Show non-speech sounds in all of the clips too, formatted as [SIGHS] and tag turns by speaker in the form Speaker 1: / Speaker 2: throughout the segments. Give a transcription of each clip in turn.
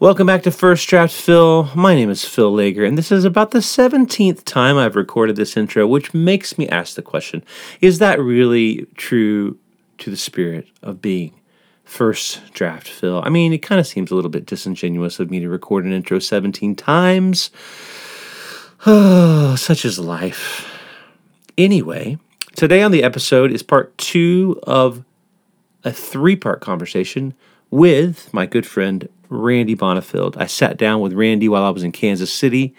Speaker 1: Welcome back to First Draft Phil. My name is Phil Laeger, and this is about the 17th time I've recorded this intro, which makes me ask the question Is that really true to the spirit of being First Draft Phil? I mean, it kind of seems a little bit disingenuous of me to record an intro 17 times. Oh, [SIGHS] such is life. Anyway, today on the episode is part two of a three part conversation with my good friend Randy Bonifield. I sat down with Randy while I was in Kansas City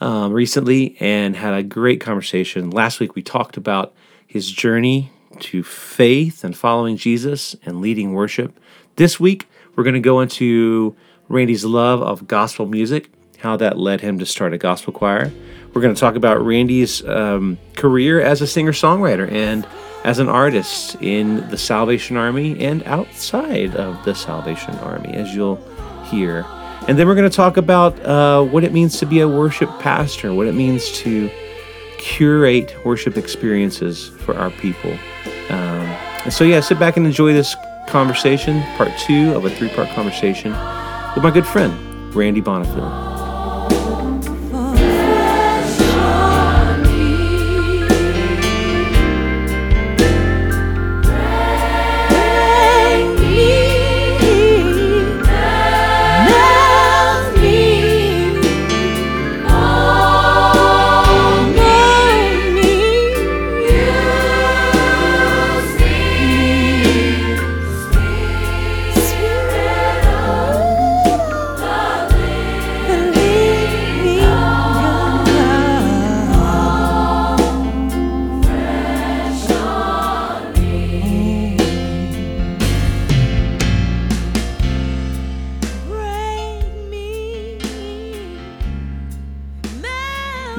Speaker 1: um, recently and had a great conversation. Last week we talked about his journey to faith and following Jesus and leading worship. This week we're going to go into Randy's love of gospel music, how that led him to start a gospel choir. We're going to talk about Randy's um, career as a singer songwriter and as an artist in the Salvation Army and outside of the Salvation Army, as you'll hear. And then we're going to talk about uh, what it means to be a worship pastor, what it means to curate worship experiences for our people. Um, and so, yeah, sit back and enjoy this conversation, part two of a three part conversation with my good friend, Randy Bonifield.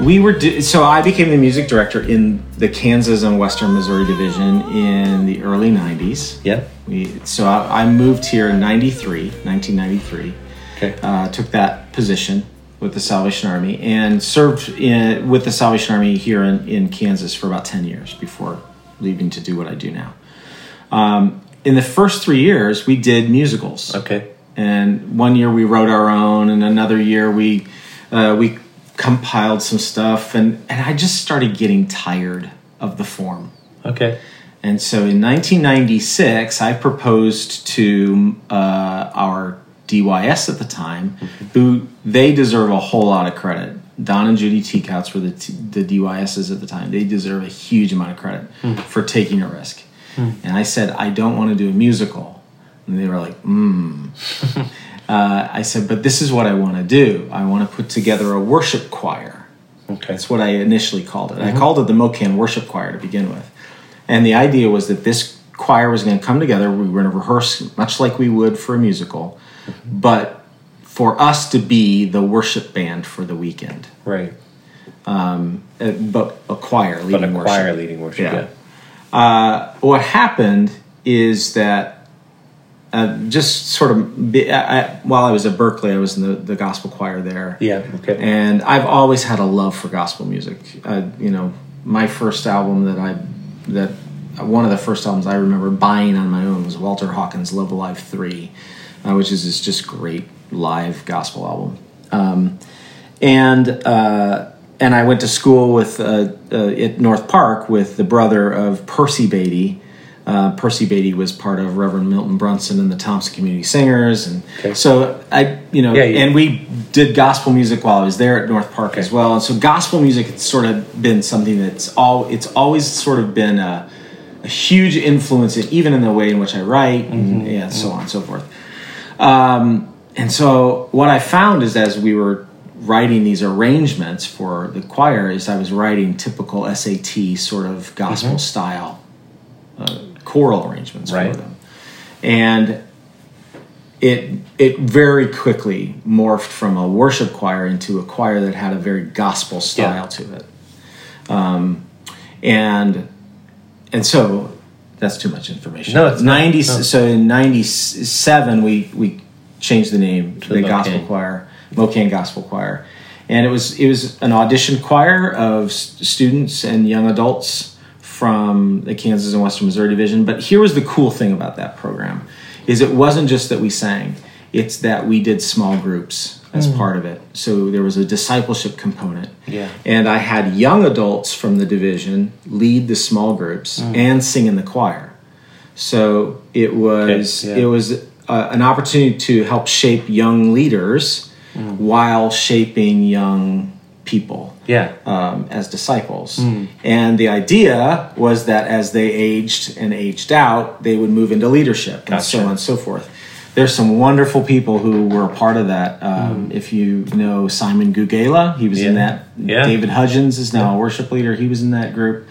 Speaker 2: We were so I became the music director in the Kansas and Western Missouri division in the early 90s.
Speaker 1: Yep.
Speaker 2: We so I, I moved here in 93, 1993.
Speaker 1: Okay.
Speaker 2: Uh, took that position with the Salvation Army and served in, with the Salvation Army here in, in Kansas for about 10 years before leaving to do what I do now. Um, in the first three years, we did musicals.
Speaker 1: Okay.
Speaker 2: And one year we wrote our own, and another year we uh, we compiled some stuff, and and I just started getting tired of the form.
Speaker 1: Okay.
Speaker 2: And so in 1996, I proposed to uh, our DYS at the time, who they deserve a whole lot of credit. Don and Judy Teakouts were the, t- the DYSs at the time. They deserve a huge amount of credit for taking a risk. And I said, I don't want to do a musical. And they were like, hmm. [LAUGHS] uh, I said, but this is what I want to do. I want to put together a worship choir.
Speaker 1: Okay.
Speaker 2: That's what I initially called it. I called it the MoKan Worship Choir to begin with. And the idea was that this choir was going to come together. We were going to rehearse much like we would for a musical, but for us to be the worship band for the weekend.
Speaker 1: Right.
Speaker 2: Um, but a choir leading worship.
Speaker 1: But a
Speaker 2: worship.
Speaker 1: choir leading worship.
Speaker 2: Yeah.
Speaker 1: Yeah.
Speaker 2: Uh, what happened is that uh, just sort of be, I, while I was at Berklee, I was in the, the gospel choir there.
Speaker 1: Yeah. Okay.
Speaker 2: And I've always had a love for gospel music. Uh, you know, my first album that I that one of the first albums I remember buying on my own was Walter Hawkins' "Love Alive 3, uh, which is this just great live gospel album. Um, and uh, and I went to school with uh, uh, at North Park with the brother of Percy Bady. Uh, Percy Bady was part of Reverend Milton Brunson and the Thompson Community Singers, and
Speaker 1: Okay.
Speaker 2: so I, you know,
Speaker 1: Yeah, yeah.
Speaker 2: and we did gospel music while I was there at North Park as well. And so gospel music has sort of been something that's all it's always sort of been a, a huge influence, in, even in the way in which I write,
Speaker 1: Mm-hmm.
Speaker 2: and yeah, so on and so forth. Um, and so what I found is as we were writing these arrangements for the choir, is I was writing typical SAT sort of gospel style uh, choral arrangements
Speaker 1: Right.
Speaker 2: for them, and it it very quickly morphed from a worship choir into a choir that had a very gospel style
Speaker 1: Yeah.
Speaker 2: to it, um, and and so that's too much information.
Speaker 1: No, it's
Speaker 2: ninety.
Speaker 1: No.
Speaker 2: So in ninety seven, we we changed the name to
Speaker 1: the
Speaker 2: the, gospel
Speaker 1: MoKan.
Speaker 2: choir, MoKan Gospel Choir, and it was it was an audition choir of students and young adults from the Kansas and Western Missouri division. But here was the cool thing about that program, is it wasn't just that we sang. it's that we did small groups as hmm. part of it. So there was a discipleship component.
Speaker 1: Yeah.
Speaker 2: And I had young adults from the division lead the small groups hmm. and sing in the choir. So it was
Speaker 1: Okay, yeah.
Speaker 2: it was uh, an opportunity to help shape young leaders hmm. while shaping young people
Speaker 1: Yeah.
Speaker 2: um, as disciples.
Speaker 1: Hmm.
Speaker 2: And the idea was that as they aged and aged out, they would move into leadership and so on and so forth. There's some wonderful people who were a part of that. Um, If you know Simon Gugela, he was in
Speaker 1: Hmm.
Speaker 2: That.
Speaker 1: Yeah.
Speaker 2: David Hudgens is now a worship leader. He was in that group.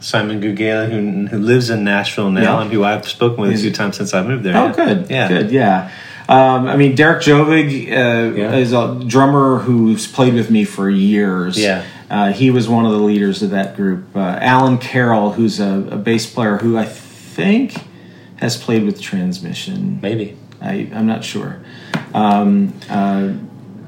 Speaker 1: Simon Gugela, who, who lives in Nashville now
Speaker 2: Yeah.
Speaker 1: and who I've spoken with a few times since I moved there.
Speaker 2: Oh,
Speaker 1: yeah.
Speaker 2: good.
Speaker 1: Yeah.
Speaker 2: Good. Yeah. Um, I mean, Derek Jovig uh,
Speaker 1: Yeah.
Speaker 2: is a drummer who's played with me for years.
Speaker 1: Yeah.
Speaker 2: Uh, he was one of the leaders of that group. Uh, Alan Carroll, who's a, a bass player who I think has played with Transmission.
Speaker 1: Maybe.
Speaker 2: I, I'm not sure. Um, uh,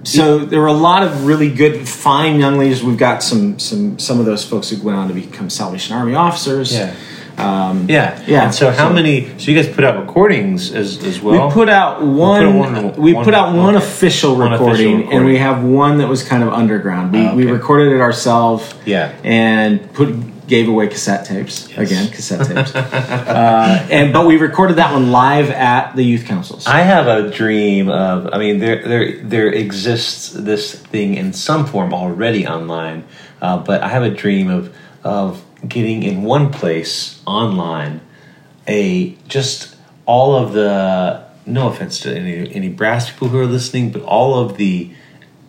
Speaker 2: so there were a lot of really good, fine young leaders. We've got some some some of those folks who went on to become Salvation Army officers.
Speaker 1: Yeah. Yeah.
Speaker 2: yeah,
Speaker 1: And so how
Speaker 2: so-
Speaker 1: many? So you guys put out recordings as as well.
Speaker 2: we put out one.
Speaker 1: one-
Speaker 2: we
Speaker 1: one-
Speaker 2: put out one
Speaker 1: okay.
Speaker 2: official
Speaker 1: One official
Speaker 2: recording, and we have one that was kind of underground. We,
Speaker 1: Ah,
Speaker 2: we recorded it ourselves.
Speaker 1: Yeah.
Speaker 2: and put gave away cassette tapes again, cassette tapes. [LAUGHS] uh, and but we recorded that one live at the youth councils.
Speaker 1: I have a dream of. I mean, there there there exists this thing in some form already online, uh, but I have a dream of of getting in one place online a just all of the. No offense to any any brass people who are listening, but all of the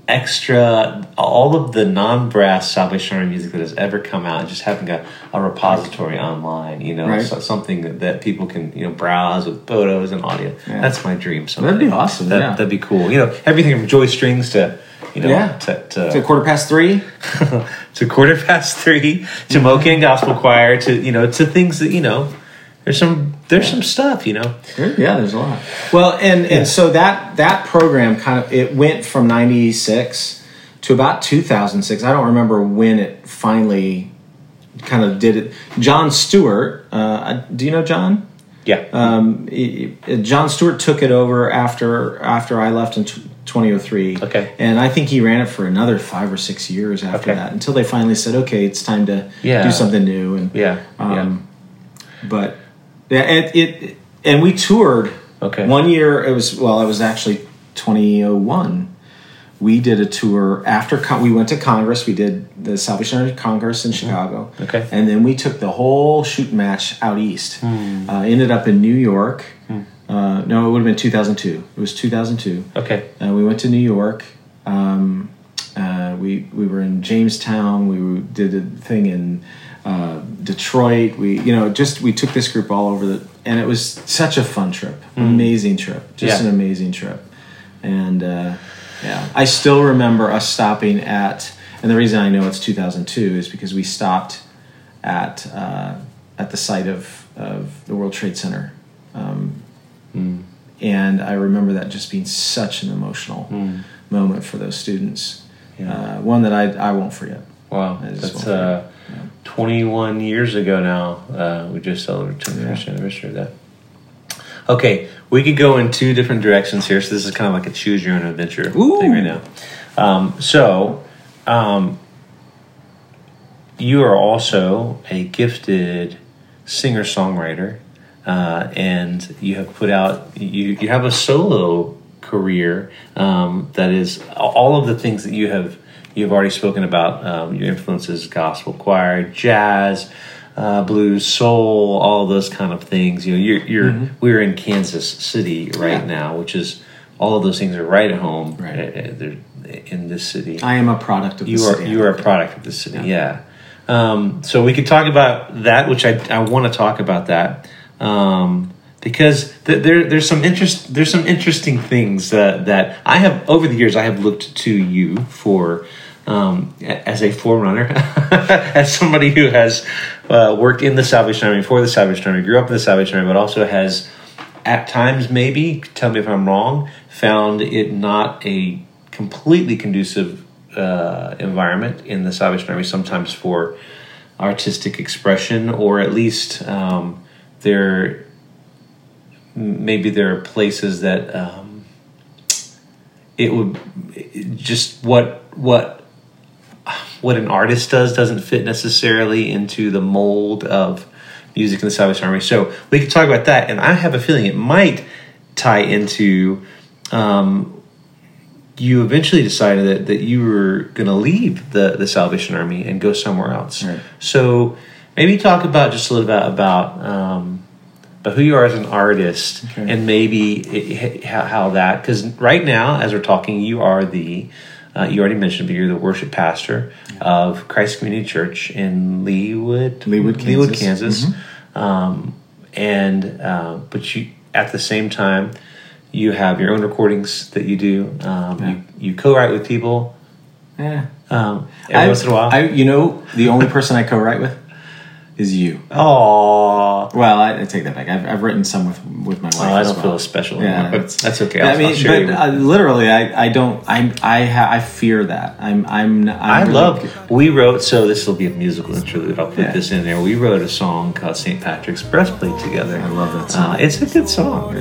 Speaker 1: extra all of the non-brass salvation army music that has ever come out and just having a, a repository online you know
Speaker 2: Right.
Speaker 1: so- something that, that people can you know browse with photos and audio
Speaker 2: Yeah.
Speaker 1: that's my dream so
Speaker 2: That'd be awesome,
Speaker 1: that,
Speaker 2: yeah.
Speaker 1: that'd be cool you know everything from joy strings to you know
Speaker 2: Yeah.
Speaker 1: to,
Speaker 2: a
Speaker 1: to,
Speaker 2: quarter past three. [LAUGHS]
Speaker 1: to quarter past [LAUGHS] three to MoKan Gospel Choir to you know to things that you know there's some there's some stuff you know
Speaker 2: Yeah, there's a lot. Well, and and so that that program kind of it went from '96 to about 2006. I don't remember when it finally kind of did it. John Stewart, uh, do you know John?
Speaker 1: yeah
Speaker 2: Um, it- it- John Stewart took it over after after I left in t- 2003.
Speaker 1: Okay.
Speaker 2: and I think he ran it for another five or six years after
Speaker 1: Okay.
Speaker 2: that until they finally said, "Okay, it's time to
Speaker 1: Yeah.
Speaker 2: do something new." And
Speaker 1: yeah
Speaker 2: um, but yeah, it, it and we toured.
Speaker 1: Okay.
Speaker 2: One year it was well, it was actually 2001. We did a tour after con- we went to Congress. We did the Salvation Army Congress in Chicago.
Speaker 1: Mm-hmm. Okay.
Speaker 2: And then we took the whole shoot match out east.
Speaker 1: Hmm.
Speaker 2: Uh, ended up in New York. Uh, no, it would have been 2002. It was 2002.
Speaker 1: yeah okay
Speaker 2: Uh, we went to New York. Um, uh, we we were in Jamestown. We did a thing in uh, Detroit. We you know just we took this group all over the and it was such a fun trip, amazing trip, just
Speaker 1: Yeah.
Speaker 2: an amazing trip. And uh, yeah, I still remember us stopping at, and the reason I know it's 2002 is because we stopped at uh, at the site of of the World Trade Center. Um, and I remember that just being such an emotional moment for those students.
Speaker 1: Yeah.
Speaker 2: Uh, one that I, I won't forget.
Speaker 1: Wow, that's uh, 21 years ago now. Uh, we just celebrated the first anniversary of that. Okay, we could go in two different directions here. So this is kind of like a choose your own adventure
Speaker 2: Ooh.
Speaker 1: thing right now. Um, so, um, you are also a gifted singer songwriter, uh, and you have put out you you have a solo career um, that is all of the things that you have you've already spoken about. Um, your influences: gospel choir, jazz. Uh, blues, soul, all those kind of things. You know, you're, you're we're in Kansas City right
Speaker 2: Yeah.
Speaker 1: now, which is all of those things are right at home.
Speaker 2: Right.
Speaker 1: uh, uh, they're in this city
Speaker 2: I am a product of the
Speaker 1: you are
Speaker 2: city.
Speaker 1: you are a product of the city. Yeah. Um, so we could talk about that, which I, I want to talk about that um, because th- there there's some interest there's some interesting things that that I have over the years I have looked to you for. Um, as a forerunner, [LAUGHS] as somebody who has uh, worked in the Salvation Army, for the Salvation Army, grew up in the Salvation Army, but also has at times maybe tell me if i'm wrong found it not a completely conducive uh, environment in the salvation army sometimes for artistic expression or at least um, there maybe there are places that um, it would just what what what an artist does doesn't fit necessarily into the mold of music in the Salvation Army. So we could talk about that, and I have a feeling it might tie into. Um, you eventually decided that, that you were going to leave the, the Salvation Army and go somewhere else.
Speaker 2: Right.
Speaker 1: So maybe talk about just a little bit about um, about who you are as an artist
Speaker 2: Okay.
Speaker 1: and maybe it, how, how that because right now as we're talking you are the uh, you already mentioned but you're the worship pastor of Christ Community Church in Leawood
Speaker 2: Leawood,
Speaker 1: Leawood
Speaker 2: Kansas.
Speaker 1: Kansas um, and uh, but you at the same time you have your own recordings that you do um,
Speaker 2: Yeah.
Speaker 1: you, you co-write with people
Speaker 2: Yeah.
Speaker 1: um, every once in a while
Speaker 2: I, you know, the only person I co-write with is you.
Speaker 1: Aww.
Speaker 2: Well, I, I take that back. I've, I've written some with with my wife.
Speaker 1: Oh, I don't
Speaker 2: well.
Speaker 1: feel as special
Speaker 2: Yeah,
Speaker 1: anymore, but that's okay. I'll,
Speaker 2: I mean, but
Speaker 1: with-
Speaker 2: uh, literally, I, I don't. I'm I ha, I fear that. I'm I'm. I'm
Speaker 1: I
Speaker 2: really-
Speaker 1: love. We wrote so this will be a musical interlude. I'll put
Speaker 2: Yeah.
Speaker 1: this in there. We wrote a song called St. Patrick's Breastplate together.
Speaker 2: I love that song.
Speaker 1: Uh, it's a good song.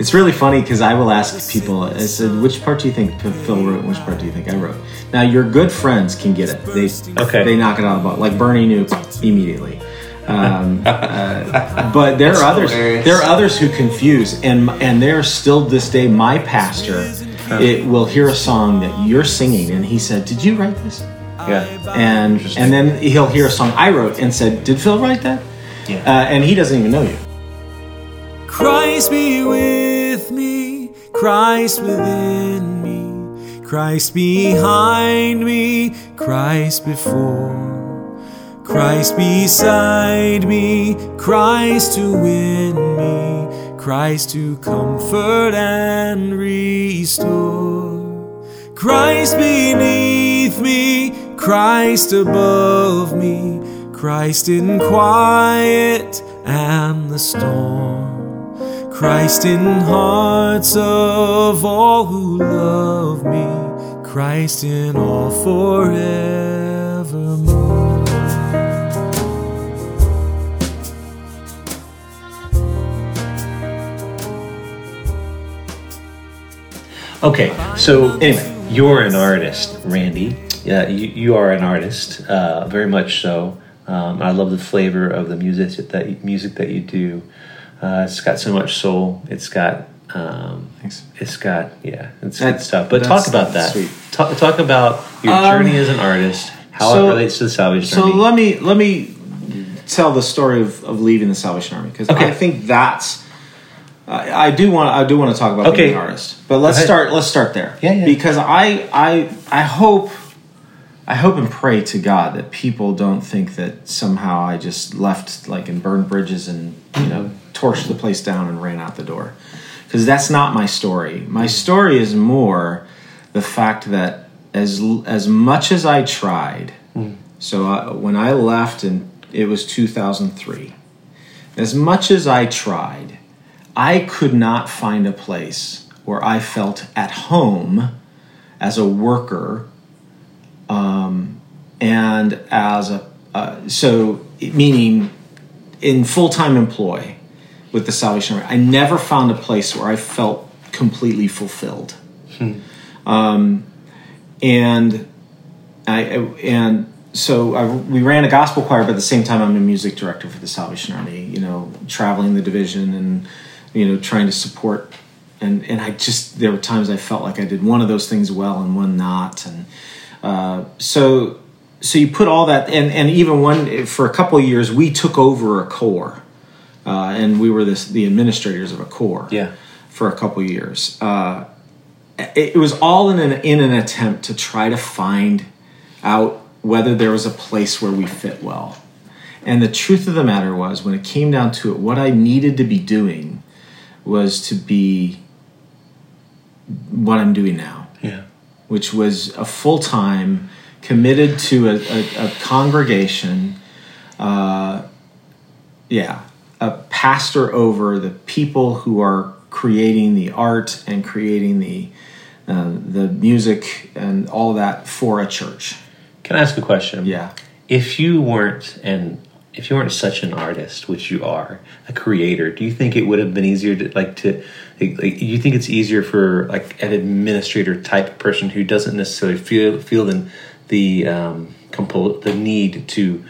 Speaker 2: It's really funny because I will ask people. I said, "Which part do you think Phil wrote? and Which part do you think I wrote?" Now, your good friends can get it. They
Speaker 1: Okay.
Speaker 2: They knock it out of the ball. Like Bernie knew immediately. Um, [LAUGHS] uh, but there are others.
Speaker 1: hilarious.
Speaker 2: There are others who confuse, and and there are still this day. My pastor, it will hear a song that you're singing, and he said, "Did you write this?"
Speaker 1: Yeah.
Speaker 2: And and then he'll hear a song I wrote and said, "Did Phil write that?"
Speaker 1: Yeah.
Speaker 2: Uh, and he doesn't even know you.
Speaker 3: Christ be with me, Christ within me, Christ behind me, Christ before, Christ beside me, Christ to win me, Christ to comfort and restore, Christ beneath me, Christ above me, Christ in quiet and the storm. Christ in hearts of all who love me, Christ in all forevermore.
Speaker 1: Okay. So anyway, you're an artist, Randy. Yeah, you, you are an artist, uh, very much so. Um, I love the flavor of the music that music that you do. Uh, it's got so much soul. It's got um,
Speaker 2: Thanks.
Speaker 1: It's got yeah, it's good stuff. But talk about that. Talk, talk about your
Speaker 2: Um,
Speaker 1: journey as an artist, how
Speaker 2: so-
Speaker 1: it relates to the Salvation
Speaker 2: So
Speaker 1: Army.
Speaker 2: So let me let me tell the story of, of leaving the Salvation Army because
Speaker 1: Okay.
Speaker 2: I think that's I, I do want I do want to talk about
Speaker 1: Okay.
Speaker 2: being an artist, but let's start let's start there.
Speaker 1: Yeah, yeah.
Speaker 2: Because I I I hope I hope and pray to God that people don't think that somehow I just left like and burned bridges and you know torched the place down and ran out the door. Because that's not my story. My story is more the fact that as as much as I tried, so I, when I left and it was 2003, as much as I tried, I could not find a place where I felt at home as a worker um, and as a uh, so meaning in full-time employ with the Salvation Army. I never found a place where I felt completely fulfilled. Um, and I and so I, we ran a gospel choir, but at the same time, I'm a music director for the Salvation Army. You know, traveling the division and you know trying to support. And and I just there were times I felt like I did one of those things well and one not, and uh, so so you put all that and and even one for a couple of years we took over a corps, uh, and we were this, the administrators of a corps
Speaker 1: yeah.
Speaker 2: for a couple years. Uh, it, it was all in an in an attempt to try to find out whether there was a place where we fit well. And the truth of the matter was, when it came down to it, what I needed to be doing was to be what I'm doing now
Speaker 1: Yeah.
Speaker 2: which was a full time, committed to a, a, a congregation. Uh, yeah, a pastor over the people who are creating the art and creating the uh, the music and all that for a church.
Speaker 1: Can I ask a question?
Speaker 2: Yeah.
Speaker 1: If you weren't and if you weren't such an artist, which you are, a creator, do you think it would have been easier to like to like, you think it's easier for like an administrator type person who doesn't necessarily feel feel the the um, compo- the need to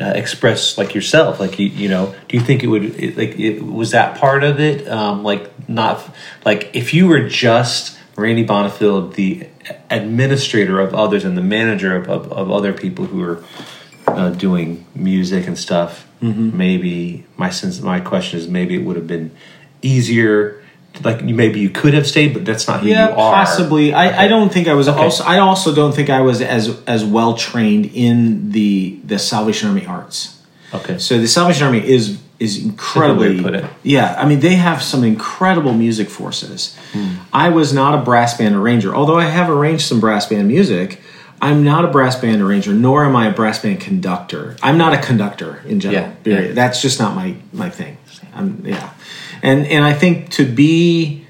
Speaker 1: uh, express like yourself like you you know do you think it would it, like it was that part of it um like not like if you were just randy bonifield the administrator of others and the manager of, of, of other people who are uh, doing music and stuff maybe my sense my question is maybe it would have been easier like maybe you could have stayed but that's not who
Speaker 2: yeah,
Speaker 1: you are
Speaker 2: possibly. I, I don't think I was
Speaker 1: Okay.
Speaker 2: also. I also don't think I was as as well trained in the the Salvation Army arts.
Speaker 1: okay
Speaker 2: So the Salvation Army is is incredibly.
Speaker 1: put it.
Speaker 2: Yeah, I mean they have some incredible music forces. Hmm. I was not a brass band arranger, although I have arranged some brass band music. I'm not a brass band arranger, nor am I a brass band conductor. I'm not a conductor in general.
Speaker 1: Yeah,
Speaker 2: period.
Speaker 1: yeah.
Speaker 2: That's just not my my thing. I'm, yeah, and and I think to be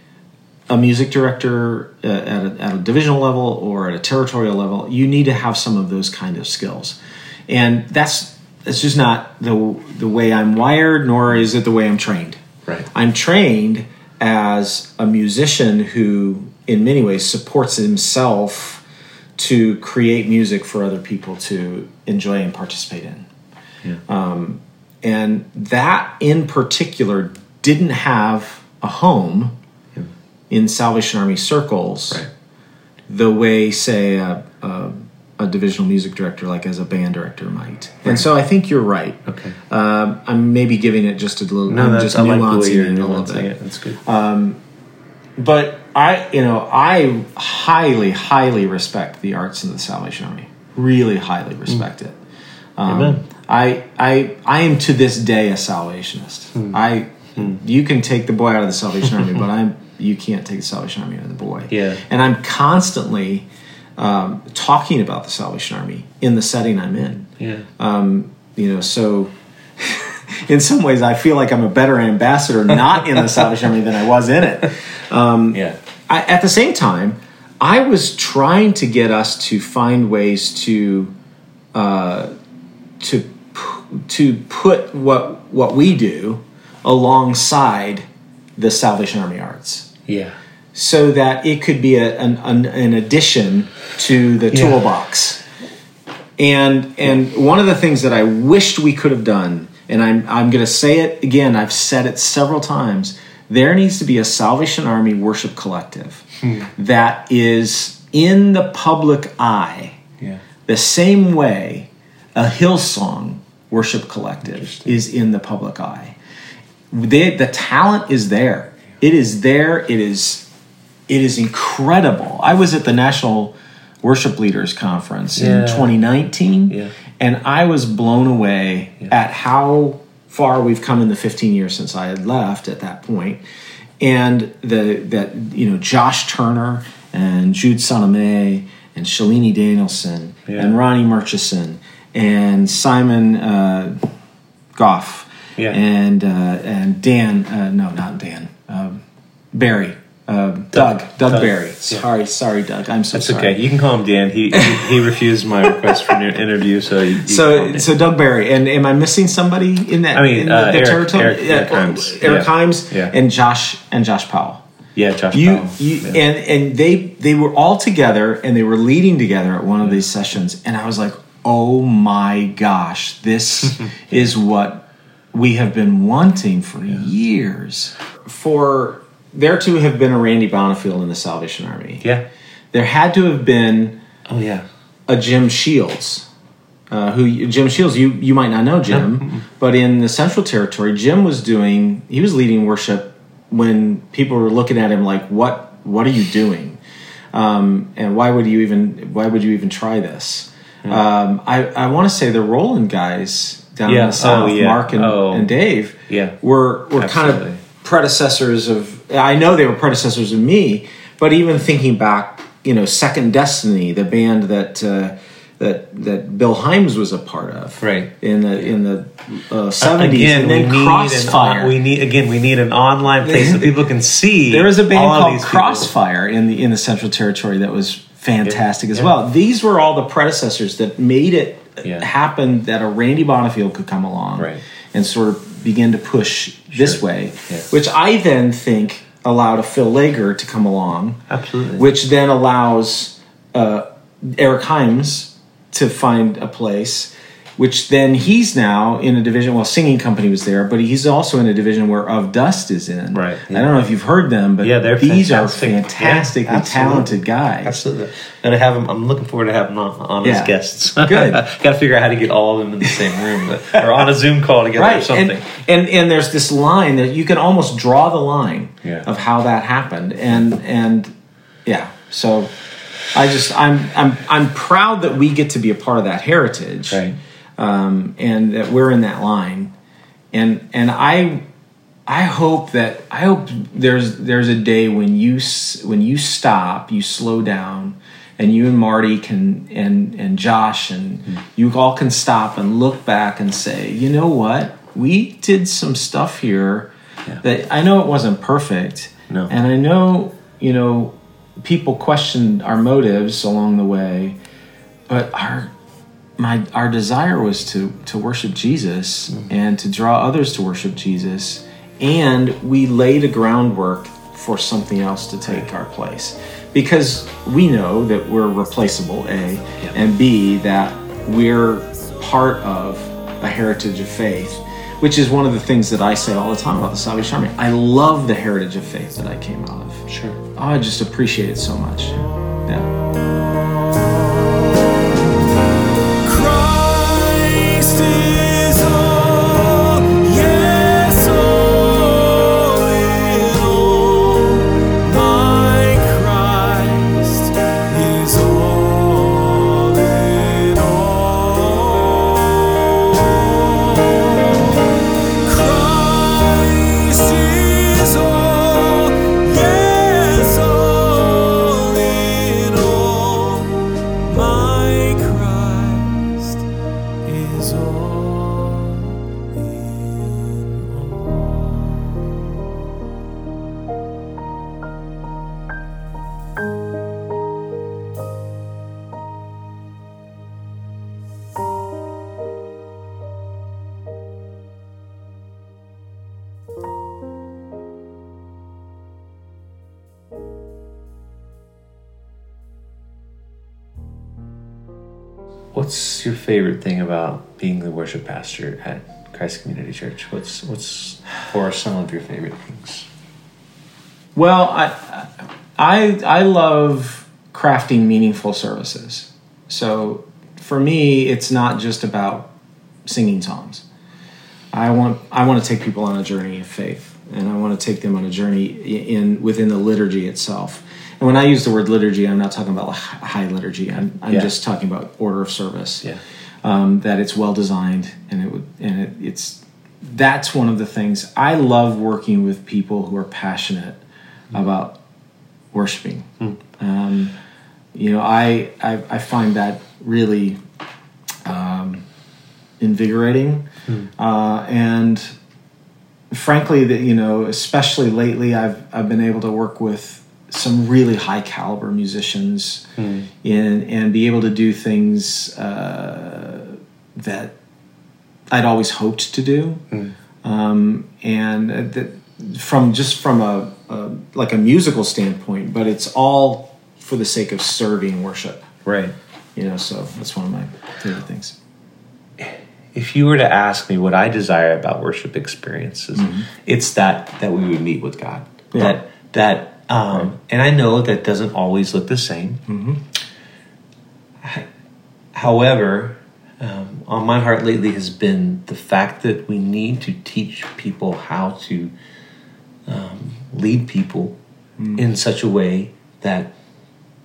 Speaker 2: a music director uh, at, a, at a divisional level or at a territorial level, you need to have some of those kind of skills, and that's that's just not the the way I'm wired, nor is it the way I'm trained.
Speaker 1: Right.
Speaker 2: I'm trained as a musician who, in many ways, supports himself to create music for other people to enjoy and participate in. Um, and that in particular didn't have a home in Salvation Army circles
Speaker 1: Right.
Speaker 2: the way, say, a, a, a divisional music director, like as a band director, might. And so I think you're right.
Speaker 1: okay
Speaker 2: Um, I'm maybe giving it just a little,
Speaker 1: no
Speaker 2: I'm
Speaker 1: that's
Speaker 2: just
Speaker 1: i like
Speaker 2: nuancing it a little bit.
Speaker 1: it that's good
Speaker 2: But I, you know, I highly, highly respect the arts in the Salvation Army. Really highly respect it. Um,
Speaker 1: Amen.
Speaker 2: I, I, I am to this day a Salvationist.
Speaker 1: Hmm.
Speaker 2: I, you can take the boy out of the Salvation Army, but I'm, you can't take the Salvation Army out of the boy.
Speaker 1: Yeah.
Speaker 2: And I'm constantly um, talking about the Salvation Army in the setting I'm in.
Speaker 1: yeah
Speaker 2: You know, so [LAUGHS] in some ways, I feel like I'm a better ambassador not in the Salvation Army than I was in it.
Speaker 1: yeah
Speaker 2: I, at the same time, I was trying to get us to find ways to uh, to to put what what we do alongside the Salvation Army arts,
Speaker 1: yeah
Speaker 2: so that it could be a, an, an, an addition to the
Speaker 1: Yeah.
Speaker 2: toolbox. And and one of the things that I wished we could have done, and I'm I'm going to say it again. I've said it several times. There needs to be a Salvation Army worship collective hmm. that is in the public eye
Speaker 1: yeah
Speaker 2: the same way a Hillsong worship collective is in the public eye. They, the talent is there. It is there. It is it is incredible. I was at the National Worship Leaders Conference in 2019
Speaker 1: Yeah.
Speaker 2: and I was blown away at how far we've come in the 15 years since I had left at that point. And the that you know Josh Turner and Jude Soname and Shalini Danielson
Speaker 1: Yeah.
Speaker 2: and Ronnie Murchison and Simon uh, Goff
Speaker 1: Yeah.
Speaker 2: and uh, and Dan uh, no not Dan um, Barry uh, Doug Doug,
Speaker 1: Doug.
Speaker 2: Barry
Speaker 1: Yeah.
Speaker 2: sorry sorry Doug I'm so
Speaker 1: That's
Speaker 2: sorry
Speaker 1: okay. You can call him Dan. He he, he refused my request for an [LAUGHS] interview, so you, you
Speaker 2: So, so Doug Barry, and am I missing somebody in that?
Speaker 1: I mean,
Speaker 2: in
Speaker 1: uh, Eric-
Speaker 2: territory?
Speaker 1: Eric- Eric
Speaker 2: Yeah,
Speaker 1: Himes.
Speaker 2: Eric
Speaker 1: Yeah.
Speaker 2: Himes,
Speaker 1: Yeah.
Speaker 2: and Josh and Josh Powell.
Speaker 1: yeah, Josh.
Speaker 2: You,
Speaker 1: Powell.
Speaker 2: you,
Speaker 1: Yeah.
Speaker 2: and and they they were all together, and they were leading together at one of these sessions, and I was like, oh my gosh, this [LAUGHS] is what we have been wanting for years. For there to have been a Randy Bonifield in the Salvation Army,
Speaker 1: yeah.
Speaker 2: there had to have been
Speaker 1: Oh yeah.
Speaker 2: a Jim Shields. Uh, who Jim Shields? You you might not know Jim, but in the Central Territory, Jim was doing. He was leading worship when people were looking at him like, "What what are you doing? Um, and why would you even why would you even try this?" Um, I I want to say the Roland guys down
Speaker 1: Yeah.
Speaker 2: in the south,
Speaker 1: Oh, yeah.
Speaker 2: Mark and,
Speaker 1: Oh.
Speaker 2: and Dave,
Speaker 1: Yeah.
Speaker 2: were were kind of predecessors of. I know they were predecessors of me, but even thinking back, you know, Second Destiny, the band that uh, that that Bill Himes was a part of,
Speaker 1: Right.
Speaker 2: in the in the uh, seventies,
Speaker 1: Again,
Speaker 2: and then
Speaker 1: we need
Speaker 2: Crossfire.
Speaker 1: An, we need again. We need an online place so people can see.
Speaker 2: there was a band called
Speaker 1: these people.
Speaker 2: Crossfire in the in the Central Territory that was fantastic as
Speaker 1: Yeah.
Speaker 2: well. These were all the predecessors that made it
Speaker 1: Yeah.
Speaker 2: happened that a Randy Bonifield could come along
Speaker 1: Right.
Speaker 2: and sort of begin to push this way,
Speaker 1: Yeah.
Speaker 2: which I then think allowed a Phil Laeger to come along,
Speaker 1: Absolutely.
Speaker 2: which then allows uh, Eric Himes to find a place. Which then he's now in a division. Well, Singing Company was there, but he's also in a division where Of Dust is in.
Speaker 1: Right,
Speaker 2: I don't know if you've heard them, but
Speaker 1: Yeah, they're
Speaker 2: these
Speaker 1: fantastic.
Speaker 2: are
Speaker 1: Yeah,
Speaker 2: fantastically
Speaker 1: absolutely.
Speaker 2: talented guys.
Speaker 1: Absolutely. And I have them, I'm looking forward to having them on, on
Speaker 2: Yeah.
Speaker 1: as guests. [LAUGHS]
Speaker 2: Good.
Speaker 1: Got to figure out how to get all of them in the same room but, or on a Zoom call together or something.
Speaker 2: and, and and there's this line that you can almost draw the line
Speaker 1: Yeah.
Speaker 2: of how that happened and and yeah so i just i'm i'm i'm proud that we get to be a part of that heritage
Speaker 1: right.
Speaker 2: Um, and that we're in that line and and i i hope that i hope there's there's a day when you when you stop you slow down and you and marty can and and josh and you all can stop and look back and say you know what we did some stuff here
Speaker 1: Yeah.
Speaker 2: that i know it wasn't perfect
Speaker 1: No.
Speaker 2: and i know you know people questioned our motives along the way but our my our desire was to to worship Jesus mm-hmm. and to draw others to worship Jesus and we laid a groundwork for something else to take our place because we know that we're replaceable a and b that we're part of a heritage of faith which is one of the things that I say all the time about the Salvation Army. I love the heritage of faith that I came out of.
Speaker 1: Sure.
Speaker 2: Oh, I just appreciate it so much. Yeah.
Speaker 1: What's your favorite thing about being the worship pastor at Christ Community Church? What's what's or some of your favorite things?
Speaker 2: Well, I, I I love crafting meaningful services. So for me, it's not just about singing songs. I want I want to take people on a journey of faith, and I want to take them on a journey in within the liturgy itself. When I use the word liturgy, I'm not talking about high liturgy. I'm, I'm
Speaker 1: Yeah.
Speaker 2: just talking about order of service.
Speaker 1: Yeah.
Speaker 2: Um, that it's well designed, and it would and it, it's that's one of the things I love working with people who are passionate about worshiping. Um, you know, I, I I find that really um, invigorating, uh, and frankly, that you know, especially lately, I've I've been able to work with some really high caliber musicians, in and be able to do things uh, that I'd always hoped to do, um, and that from just from a, a like a musical standpoint, but it's all for the sake of serving worship.
Speaker 1: Right.
Speaker 2: You know, so that's one of my favorite things.
Speaker 1: If you were to ask me what I desire about worship experiences, it's that that we would meet with God.
Speaker 2: Yeah.
Speaker 1: That that um, and I know that doesn't always look the same. H- However, um, on my heart lately has been the fact that we need to teach people how to um, lead people in such a way that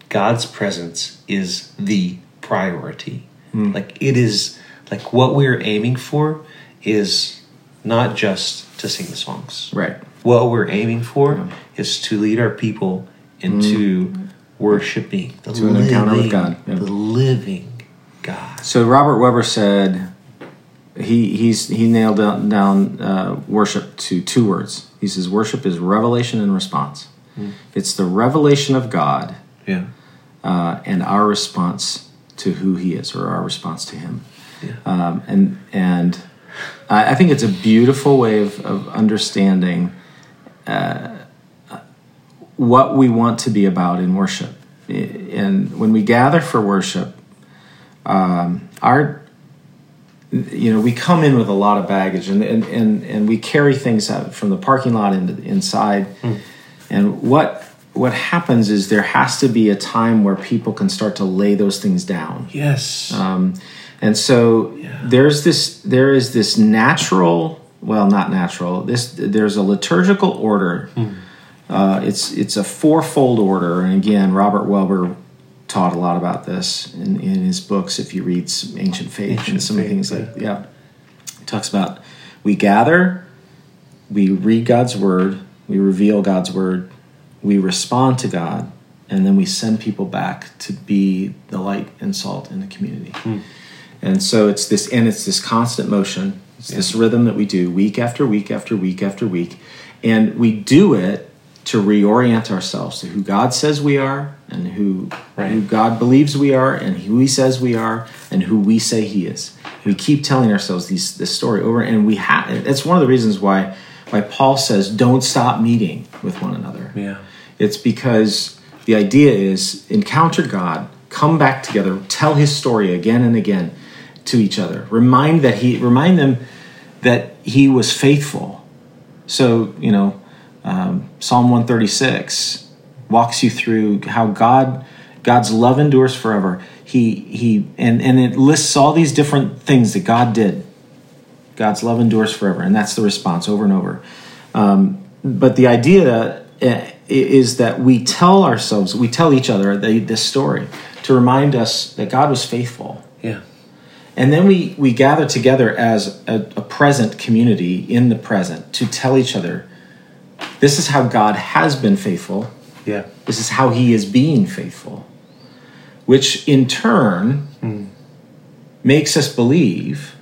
Speaker 1: God's presence is the priority. Like it is like what we're aiming for is not just to sing the songs.
Speaker 2: Right.
Speaker 1: What we're aiming for is to lead our people into worshiping the
Speaker 2: To an encounter with God, yeah.
Speaker 1: the living God.
Speaker 2: So Robert Webber said he he's he nailed down, down uh, worship to two words. He says worship is revelation and response. It's the revelation of God
Speaker 1: Yeah.
Speaker 2: uh, and our response to who He is, or our response to Him. um, and and I, I think it's a beautiful way of, of understanding uh, what we want to be about in worship. And when we gather for worship, um, our you know we come in with a lot of baggage and and, and, and we carry things out from the parking lot into inside and what what happens is there has to be a time where people can start to lay those things down
Speaker 1: Yes.
Speaker 2: um, and so there's this there is this natural well not natural. This there's a liturgical order. Uh, it's it's a fourfold order. And again robert webber taught a lot about this in, in his books if you read ancient faith and some of the
Speaker 1: Faith,
Speaker 2: things like yeah. he talks about we gather we read god's word we reveal god's word we respond to god and then we send people back to be the light and salt in the community. And so it's this and it's this constant motion it's this rhythm that we do week after week after week after week and we do it to reorient ourselves to who god says we are and who
Speaker 1: Right.
Speaker 2: who god believes we are and who he says we are and who we say he is we keep telling ourselves these this story over and we have it's one of the reasons why why paul says don't stop meeting with one another
Speaker 1: yeah.
Speaker 2: it's because the idea is encounter God, come back together, tell his story again and again to each other. Remind that he remind them that he was faithful. So, you know, um, Psalm 136 walks you through how God God's love endures forever. He he and, and it lists all these different things that God did. God's love endures forever, and that's the response over and over. Um, but the idea uh, is that we tell ourselves, we tell each other the, this story to remind us that God was faithful. And then we, we gather together as a, a present community in the present to tell each other this is how God has been faithful,
Speaker 1: Yeah.
Speaker 2: this is how he is being faithful, which in turn hmm. makes us believe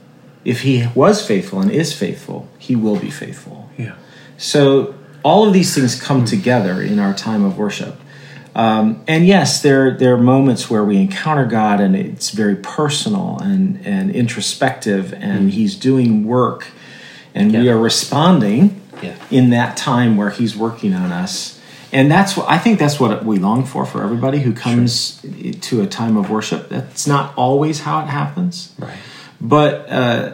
Speaker 2: if he was faithful and is faithful, he will be faithful.
Speaker 1: Yeah.
Speaker 2: So all of these things come hmm. together in our time of worship. Um, and yes, there there are moments where we encounter God and it's very personal and and introspective, and He's doing work, and we are responding
Speaker 1: Yeah.
Speaker 2: in that time where He's working on us. And that's what I think. That's what we long for for everybody who comes to a time of worship. That's not always how it happens
Speaker 1: Right.
Speaker 2: but uh,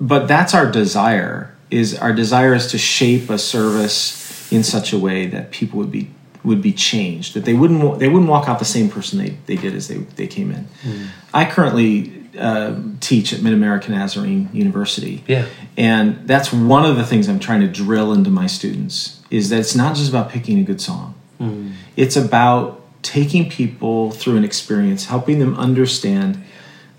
Speaker 2: but that's our desire is our desire is to shape a service in such a way that people would be would be changed that they wouldn't they wouldn't walk out the same person they, they did as they, they came in. I currently uh, teach at mid-american nazarene university.
Speaker 1: Yeah.
Speaker 2: and that's one of the things i'm trying to drill into my students is that it's not just about picking a good song. It's about taking people through an experience helping them understand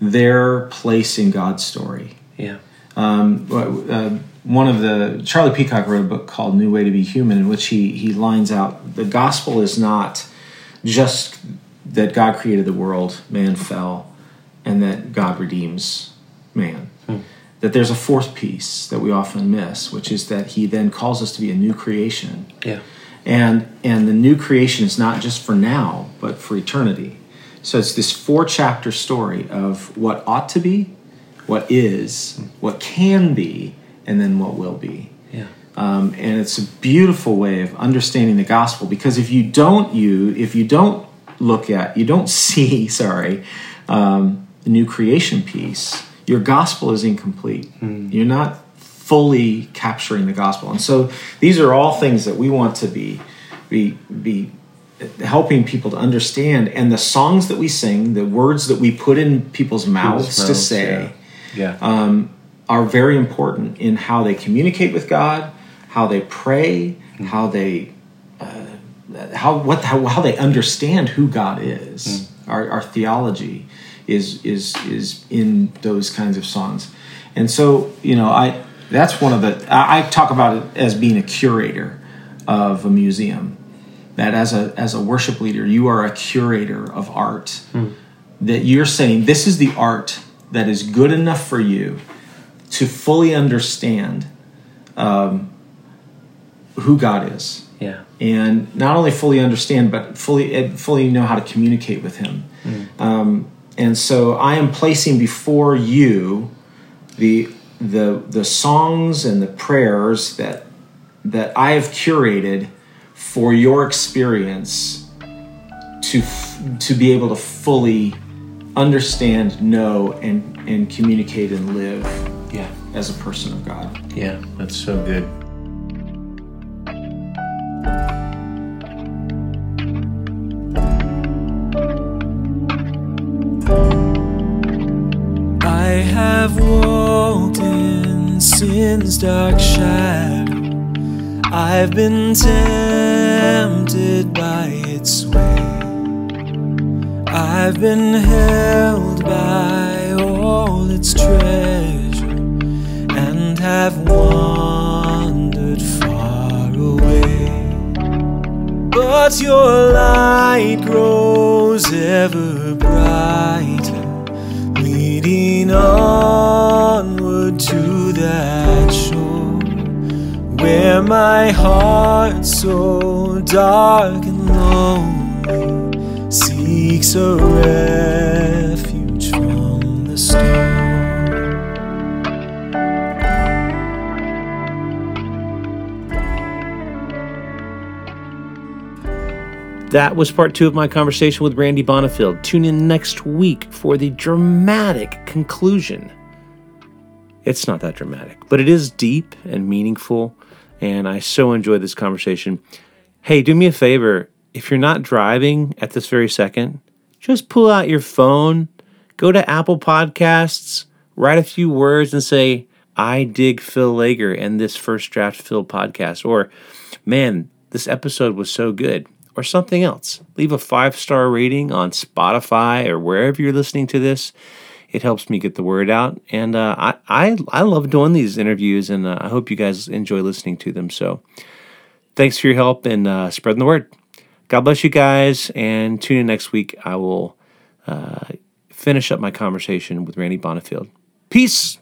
Speaker 2: their place in god's story.
Speaker 1: Yeah.
Speaker 2: um, uh, one of the Charlie Peacock wrote a book called New Way to Be Human, in which he he lines out the gospel is not just that God created the world, man fell, and that God redeems man. Hmm. That there's a fourth piece that we often miss, which is that He then calls us to be a new creation,
Speaker 1: Yeah.
Speaker 2: and and the new creation is not just for now, but for eternity. So it's this four chapter story of what ought to be, what is, what can be, and then what will be.
Speaker 1: Yeah.
Speaker 2: Um, and it's a beautiful way of understanding the gospel because if you don't you if you don't look at you don't [LAUGHS] see sorry um, the new creation piece your gospel is incomplete you're not fully capturing the gospel and so these are all things that we want to be be be helping people to understand and the songs that we sing the words that we put in people's mouths, to
Speaker 1: mouths,
Speaker 2: say
Speaker 1: Yeah.
Speaker 2: Are very important in how they communicate with God, how they pray, mm. how they uh, how what how, how they understand who God is. Mm. Our, our theology is is is in those kinds of songs, and so you know I that's one of the I, I talk about it as being a curator of a museum. That as a as a worship leader, you are a curator of art. Mm. That you're saying this is the art that is good enough for you to fully understand um, who God is,
Speaker 1: yeah.
Speaker 2: and not only fully understand, but fully fully know how to communicate with Him. Um, and so I am placing before you the the the songs and the prayers that that I have curated for your experience to f- to be able to fully understand, know, and and communicate and live
Speaker 1: Yeah.
Speaker 2: as a person of God.
Speaker 1: Yeah. That's so good.
Speaker 3: I have walked in sin's dark shadow. I've been tempted by its way. I've been held by all its treasure and have wandered far away. But your light grows ever brighter leading onward to that shore where my heart so dark and lonely seeks a refuge from the storm.
Speaker 1: That was part two of my conversation with Randy Bonifield. Tune in next week for the dramatic conclusion. It's not that dramatic, but it is deep and meaningful, and I so enjoyed this conversation. Hey, do me a favor. If you're not driving at this very second, just pull out your phone, go to Apple Podcasts, write a few words, and say, I dig Phil Laeger and this First Draft Phil podcast. Or, man, this episode was so good. Or something else. Leave a five star rating on Spotify or wherever you're listening to this. It helps me get the word out. And uh, I, I, I love doing these interviews, and uh, I hope you guys enjoy listening to them. So, thanks for your help in uh, spreading the word. God bless you guys, and tune in next week. I will uh, finish up my conversation with Randy Bonifield. Peace.